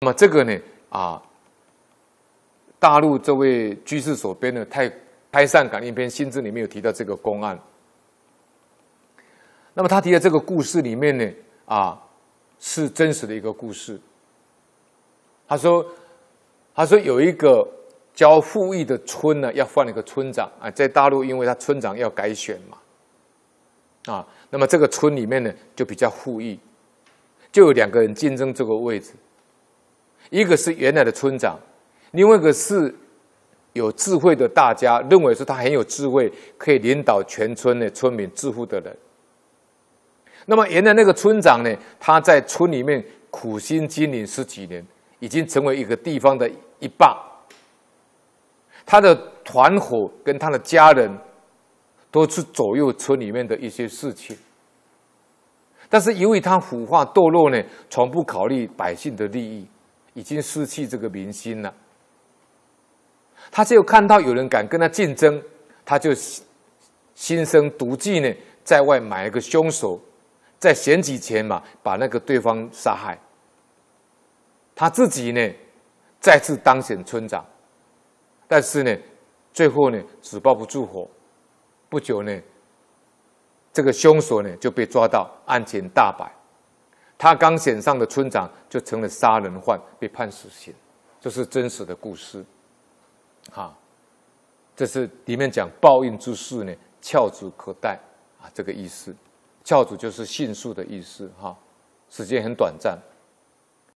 那么这个呢，啊，大陆这位居士所编的《太开善感应篇心志》里面有提到这个公案。那么他提的这个故事里面呢，啊，是真实的一个故事。他说，他说有一个叫富裕的村呢，要换一个村长啊，在大陆，因为他村长要改选嘛，啊，那么这个村里面呢，就比较富裕，就有两个人竞争这个位置。一个是原来的村长，另外一个是有智慧的大家，认为说他很有智慧，可以领导全村的村民致富的人。那么原来那个村长呢，他在村里面苦心经营十几年，已经成为一个地方的一霸。他的团伙跟他的家人，都是左右村里面的一些事情。但是由于他腐化堕落呢，从不考虑百姓的利益。已经失去这个民心了。他只有看到有人敢跟他竞争，他就心生毒计呢，在外买一个凶手，在选举前嘛，把那个对方杀害。他自己呢，再次当选村长，但是呢，最后呢，纸包不住火，不久呢，这个凶手呢就被抓到，案情大白。他刚选上的村长就成了杀人犯，被判死刑，这是真实的故事。哈，这是里面讲报应之事呢，翘足可待啊，这个意思。翘足就是迅速的意思。哈，时间很短暂。